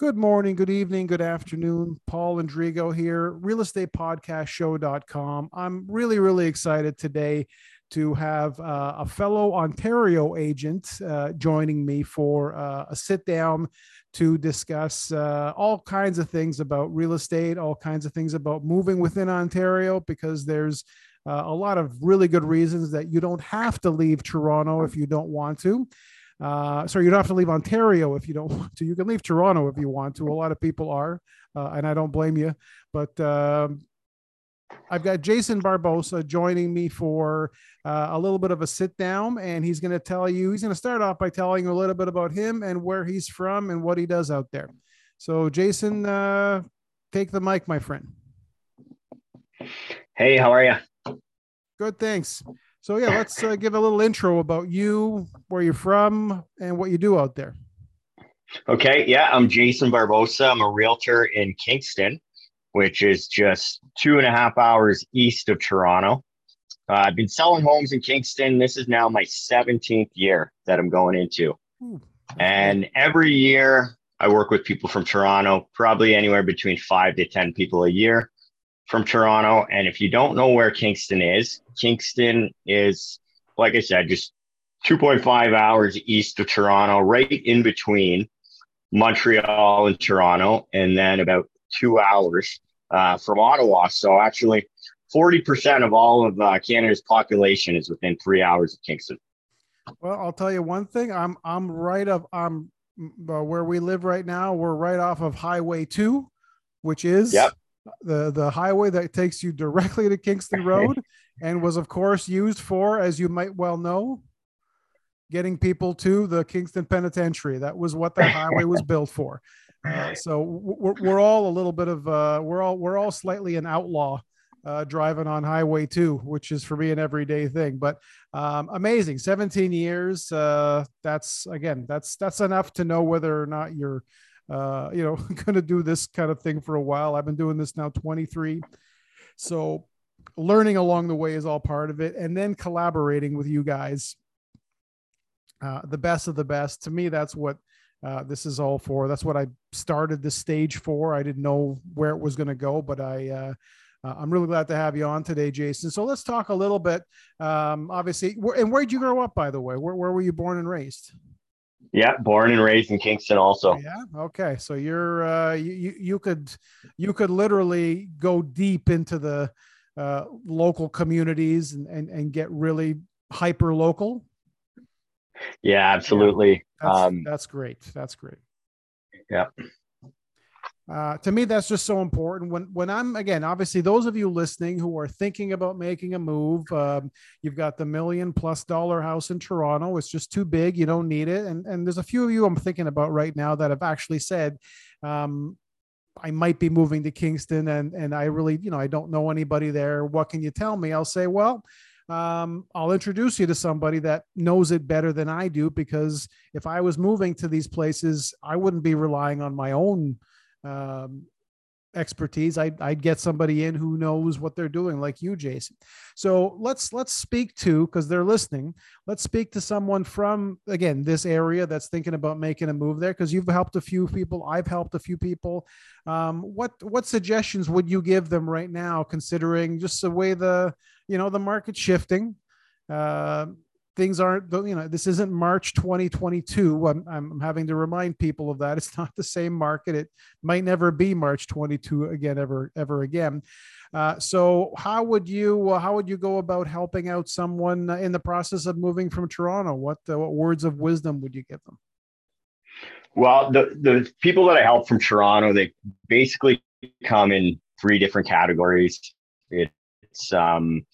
Good morning, good evening, good afternoon. Paul Andrigo here, realestatepodcastshow.com. I'm really, really excited today to have uh, a fellow Ontario agent uh, joining me for uh, a sit down to discuss uh, all kinds of things about real estate, all kinds of things about moving within Ontario, because there's uh, a lot of really good reasons that you don't have to leave Toronto if you don't want to. Uh, sorry, you don't have to leave Ontario if you don't want to. You can leave Toronto if you want to. A lot of people are, uh, and I don't blame you. But um, I've got Jason Barbosa joining me for uh, a little bit of a sit down, and he's going to tell you, he's going to start off by telling you a little bit about him and where he's from and what he does out there. So, Jason, uh, take the mic, my friend. Hey, how are you? Good, thanks. So yeah, let's uh, give a little intro about you, where you're from, and what you do out there. Okay, yeah, I'm Jason Barbosa. I'm a realtor in Kingston, which is just two and a half hours east of Toronto. Uh, I've been selling homes in Kingston. This is now my 17th year that I'm going into. Ooh, and every year I work with people from Toronto, probably anywhere between five to 10 people a year from Toronto. And if you don't know where Kingston is, Kingston is, like I said, just 2.5 hours east of Toronto, right in between Montreal and Toronto, and then about two hours uh, from Ottawa. So actually, 40% of all of uh, Canada's population is within three hours of Kingston. Well, I'll tell you one thing. I'm I'm right of I'm uh, where we live right now. We're right off of Highway Two, which is yep the the highway that takes you directly to Kingston Road, and was of course used for, as you might well know, getting people to the Kingston Penitentiary. That was what that highway was built for. Uh, so we're, we're all a little bit of uh, we're all we're all slightly an outlaw uh, driving on Highway Two, which is for me an everyday thing. But um, amazing, 17 years. Uh, that's again, that's that's enough to know whether or not you're uh, you know, going to do this kind of thing for a while. I've been doing this now 23. So learning along the way is all part of it. And then collaborating with you guys, uh, the best of the best. To me, that's what uh, this is all for. That's what I started the stage for. I didn't know where it was going to go, but I, uh, uh, I'm really glad to have you on today, Jason. So let's talk a little bit. Um, obviously, and where did you grow up, by the way? Where, where were you born and raised? Yeah, born and raised in Kingston also. Yeah. Okay. So you're uh you you could you could literally go deep into the uh local communities and and, and get really hyper local. Yeah, absolutely. Yeah, that's, um that's great. That's great. Yeah. Uh, to me, that's just so important. When when I'm again, obviously, those of you listening who are thinking about making a move, um, you've got the million plus dollar house in Toronto. It's just too big. You don't need it. And and there's a few of you I'm thinking about right now that have actually said, um, I might be moving to Kingston, and and I really, you know, I don't know anybody there. What can you tell me? I'll say, well. Um, I'll introduce you to somebody that knows it better than I do because if I was moving to these places, I wouldn't be relying on my own um, expertise I'd, I'd get somebody in who knows what they're doing like you jason. So let's let's speak to because they're listening let's speak to someone from again this area that's thinking about making a move there because you've helped a few people i've helped a few people. Um, what what suggestions would you give them right now considering just the way the you know the market's shifting? Uh, things aren't you know this isn't march 2022 I'm, I'm having to remind people of that. It's not the same market. It might never be march 22 again ever ever again. Uh, so how would you uh, how would you go about helping out someone in the process of moving from toronto? What, uh, what words of wisdom would you give them? Well the the people that i help from toronto they basically come in three different categories. It's um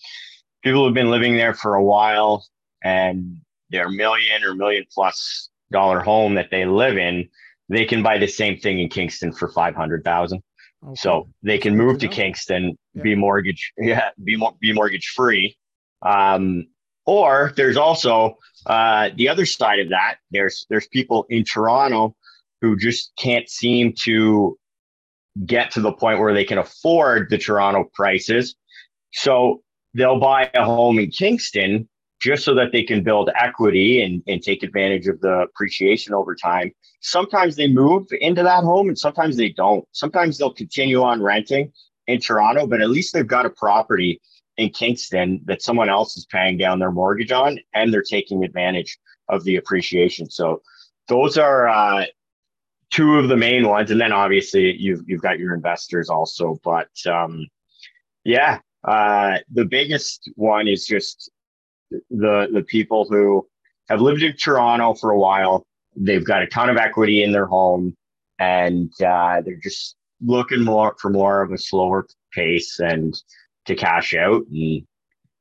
people who've been living there for a while and their million or million plus dollar home that they live in, they can buy the same thing in Kingston for five hundred thousand. Okay. So they can move to Kingston, yeah. be mortgage, yeah, be be mortgage free. Um, or there's also uh, the other side of that. There's there's people in Toronto who just can't seem to get to the point where they can afford the Toronto prices. So they'll buy a home in Kingston just so that they can build equity and, and take advantage of the appreciation over time. Sometimes they move into that home and sometimes they don't. Sometimes they'll continue on renting in Toronto, but at least they've got a property in Kingston that someone else is paying down their mortgage on and they're taking advantage of the appreciation. So those are uh, two of the main ones. And then obviously you've, you've got your investors also. But um, yeah, uh, the biggest one is just the the people who have lived in Toronto for a while. They've got a ton of equity in their home, and uh, they're just looking more for more of a slower pace and to cash out. And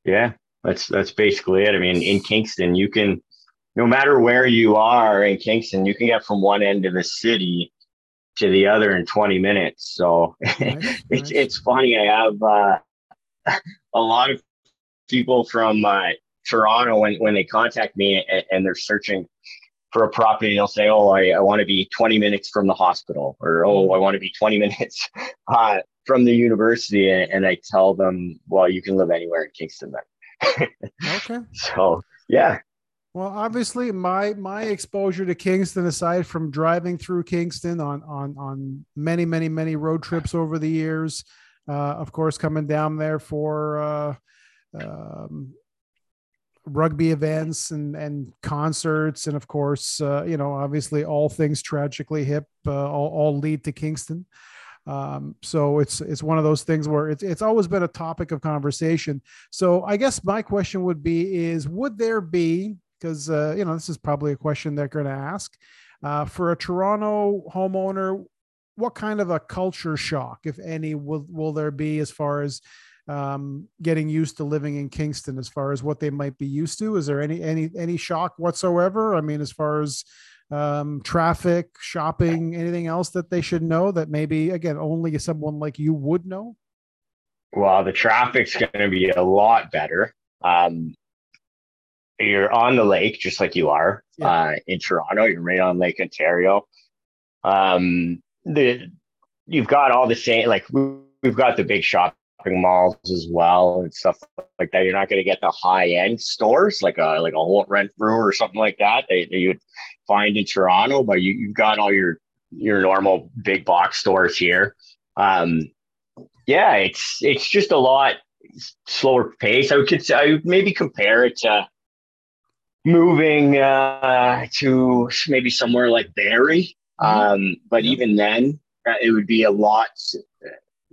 yeah, that's that's basically it. I mean, in Kingston, you can no matter where you are in Kingston, you can get from one end of the city to the other in 20 minutes. So nice, it's nice. it's funny. I have uh, a lot of people from uh, Toronto when when they contact me and, and they're searching for a property, they'll say, "Oh, I, I want to be 20 minutes from the hospital," or "Oh, I want to be 20 minutes uh, from the university," and, and, I tell them, "Well, you can live anywhere in Kingston then." okay. So yeah. Well, obviously, my my exposure to Kingston, aside from driving through Kingston on on on many many many road trips over the years, uh, of course, coming down there for. Uh, um, rugby events and and concerts and of course uh, you know obviously all things tragically hip uh, all, all lead to kingston. Um, so it's it's one of those things where it's it's always been a topic of conversation. So i guess my question would be is would there be because uh, you know this is probably a question they're going to ask uh, for a toronto homeowner what kind of a culture shock if any will will there be as far as um, getting used to living in Kingston as far as what they might be used to? Is there any any any shock whatsoever? I mean, as far as um, traffic, shopping, anything else that they should know that maybe again only someone like you would know? Well, the traffic's going to be a lot better. Um, you're on the lake just like you are yeah. uh, in Toronto. You're right on Lake Ontario. Um, the you've got all the same like we've got the big shop shopping malls as well and stuff like that. You're not going to get the high end stores like a like a Holt Renfrew or something like that that, you would find in Toronto, but you, you've got all your your normal big box stores here. Um, yeah, it's it's just a lot slower pace. I would I would maybe compare it to moving uh, to maybe somewhere like Barrie. Mm-hmm. Um, but even then, uh, it would be a lot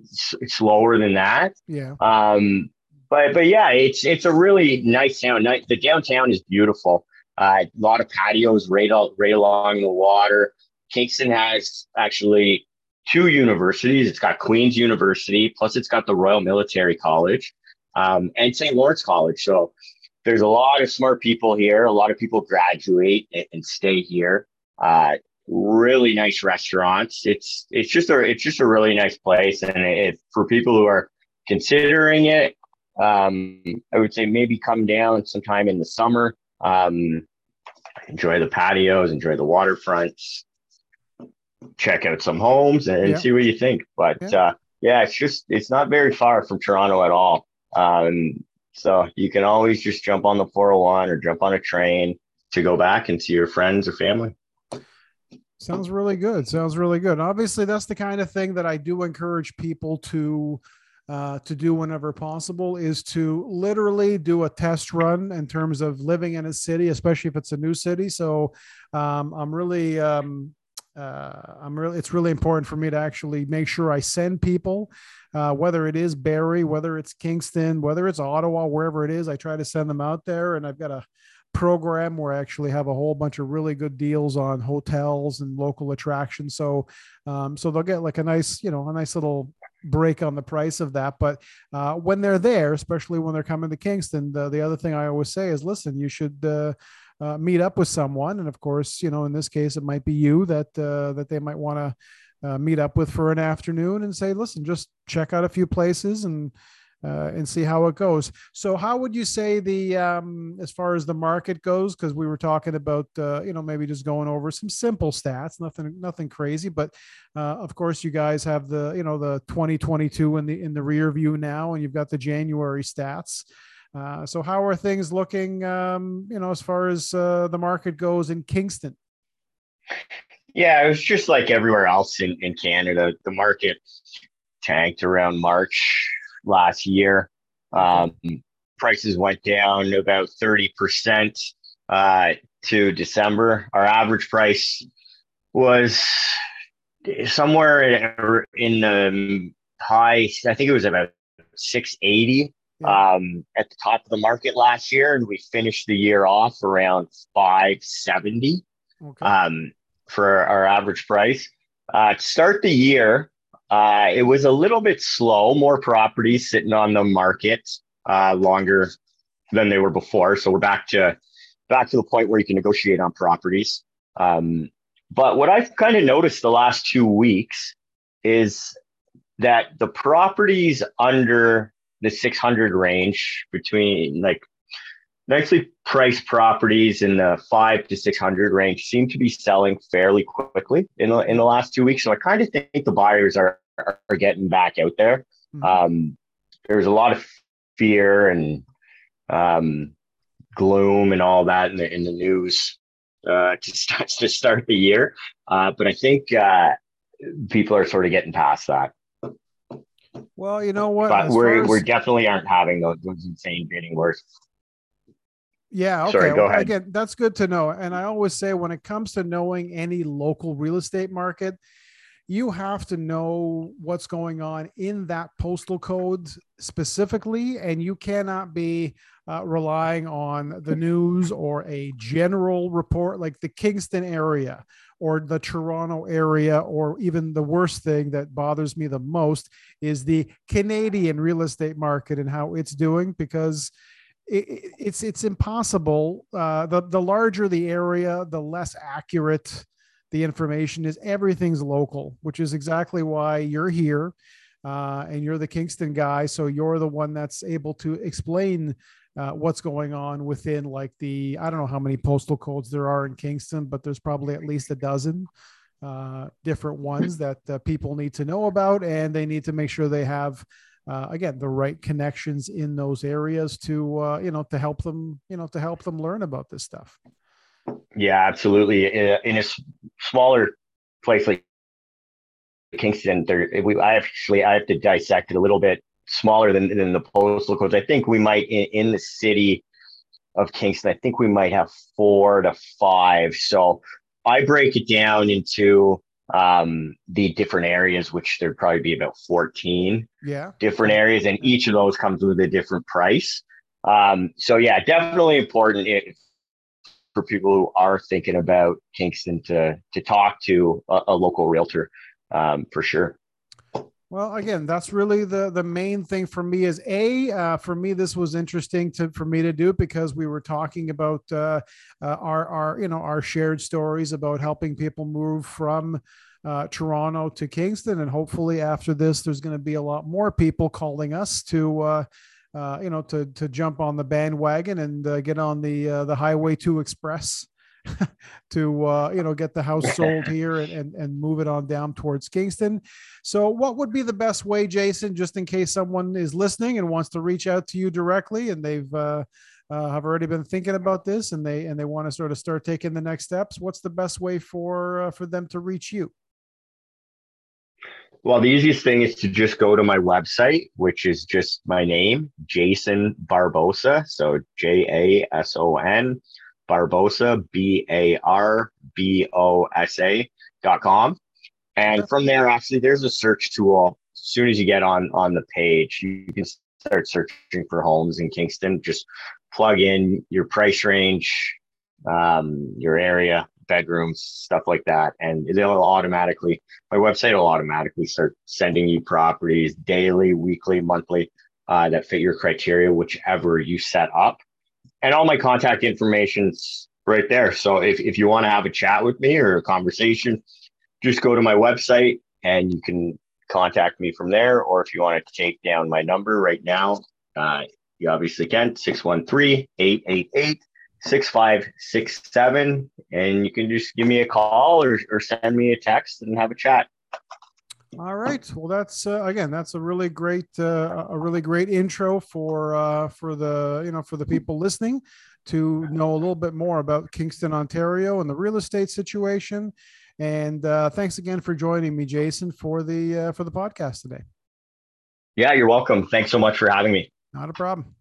slower than that. Yeah. Um, but but yeah, it's it's a really nice town. The downtown is beautiful. Uh, a lot of patios right out right along the water. Kingston has actually two universities. It's got Queen's University, plus it's got the Royal Military College, um, and St. Lawrence College. So there's a lot of smart people here. A lot of people graduate and, and stay here. Uh, really nice restaurants. It's it's just a it's just a really nice place, and if for people who are considering it, um, I would say maybe come down sometime in the summer. Um, enjoy the patios, enjoy the waterfronts, check out some homes, and, yeah. see what you think. But yeah. Uh, yeah, it's just it's not very far from Toronto at all. Um, so you can always just jump on the 401 or jump on a train to go back and see your friends or family. Sounds really good. Sounds really good. Obviously, that's the kind of thing that I do encourage people to uh, to do whenever possible is to literally do a test run in terms of living in a city, especially if it's a new city. So um, I'm really um, uh, I'm really it's really important for me to actually make sure I send people, uh, whether it is Barrie, whether it's Kingston, whether it's Ottawa, wherever it is. I try to send them out there, and I've got a program where I actually have a whole bunch of really good deals on hotels and local attractions. So, um, so they'll get like a nice, you know, a nice little break on the price of that. But uh, when they're there, especially when they're coming to Kingston, the, the other thing I always say is, listen, you should uh, uh, meet up with someone, and of course, you know, in this case, it might be you that uh, that they might want to. Uh, meet up with for an afternoon and say, listen, just check out a few places and uh, and see how it goes. So, how would you say the um, as far as the market goes? Because we were talking about uh, you know maybe just going over some simple stats, nothing nothing crazy, but uh, of course you guys have the you know the 2022 in the in the rear view now, and you've got the January stats. Uh, so how are things looking, um, you know, as far as uh, the market goes in Kingston? Yeah, it was just like everywhere else in, in Canada. The market tanked around March last year. Um, prices went down about 30% uh, to December. Our average price was somewhere in the high, I think it was about 680 um, at the top of the market last year. And we finished the year off around 570 okay. um, for our average price. Uh, to start the year, uh, it was a little bit slow, more properties sitting on the market uh, longer than they were before. So we're back to back to the point where you can negotiate on properties. Um, but what I've kind of noticed the last two weeks is that the properties under the 600 range between like nicely priced properties in the five to 600 range seem to be selling fairly quickly in the, in the last two weeks. So I kind of think the buyers are, are getting back out there. Mm-hmm. Um, there's a lot of fear and um, gloom and all that in the in the news uh, to start to start the year. Uh, but I think uh, people are sort of getting past that. Well, you know what? But we we definitely aren't having those, those insane bidding wars. Yeah. Okay. Sorry, go ahead. Again, that's good to know. And I always say when it comes to knowing any local real estate market, you have to know what's going on in that postal code specifically, and you cannot be uh, relying on the news or a general report like the Kingston area or the Toronto area, or even the worst thing that bothers me the most is the Canadian real estate market and how it's doing because it, it's it's impossible. Uh, the the larger the area, the less accurate the information is everything's local, which is exactly why you're here. Uh, and you're the Kingston guy. So you're the one that's able to explain uh, what's going on within like the, I don't know how many postal codes there are in Kingston, but there's probably at least a dozen uh, different ones that uh, people need to know about. And they need to make sure they have, uh, again, the right connections in those areas to, uh, you know, to help them, you know, to help them learn about this stuff. Yeah, absolutely. In a, smaller place like Kingston, there we I actually I have to dissect it a little bit smaller than than the postal codes. I think we might in, in the city of Kingston. I think we might have four to five. So I break it down into um the different areas which there'd probably be about 14 yeah different areas and each of those comes with a different price um so yeah definitely important if for people who are thinking about Kingston to to talk to a, a local realtor um, for sure. Well, again, that's really the the main thing for me. Is a uh, for me this was interesting to for me to do because we were talking about uh, uh, our our you know our shared stories about helping people move from uh, Toronto to Kingston, and hopefully after this, there's going to be a lot more people calling us to uh, uh, you know, to to jump on the bandwagon and uh, get on the uh, the Highway Two Express to uh, you know get the house sold here and, and and move it on down towards Kingston. So, what would be the best way, Jason, just in case someone is listening and wants to reach out to you directly, and they've uh, uh, have already been thinking about this and they and they want to sort of start taking the next steps? What's the best way for uh, for them to reach you? Well, the easiest thing is to just go to my website, which is just my name, Jason Barbosa. So J A S O N Barbosa, B A R B O S A dot com. And from there, actually, there's a search tool. As soon as you get on on the page, you can start searching for homes in Kingston. Just plug in your price range, um, your area, bedrooms, stuff like that. And they'll automatically, my website will automatically start sending you properties daily, weekly, monthly uh, that fit your criteria, whichever you set up. And all my contact information's right there. So if, if you want to have a chat with me or a conversation, just go to my website and you can contact me from there. Or if you want to take down my number right now, uh, you obviously can 613 888 6567 and you can just give me a call or, or send me a text and have a chat All right. Well, that's uh, again, that's a really great, uh, a really great intro for uh, for the you know for the people listening to know a little bit more about Kingston, Ontario, and the real estate situation. And uh, thanks again for joining me, Jason, for the uh, for the podcast today. Yeah, you're welcome. Thanks so much for having me. Not a problem.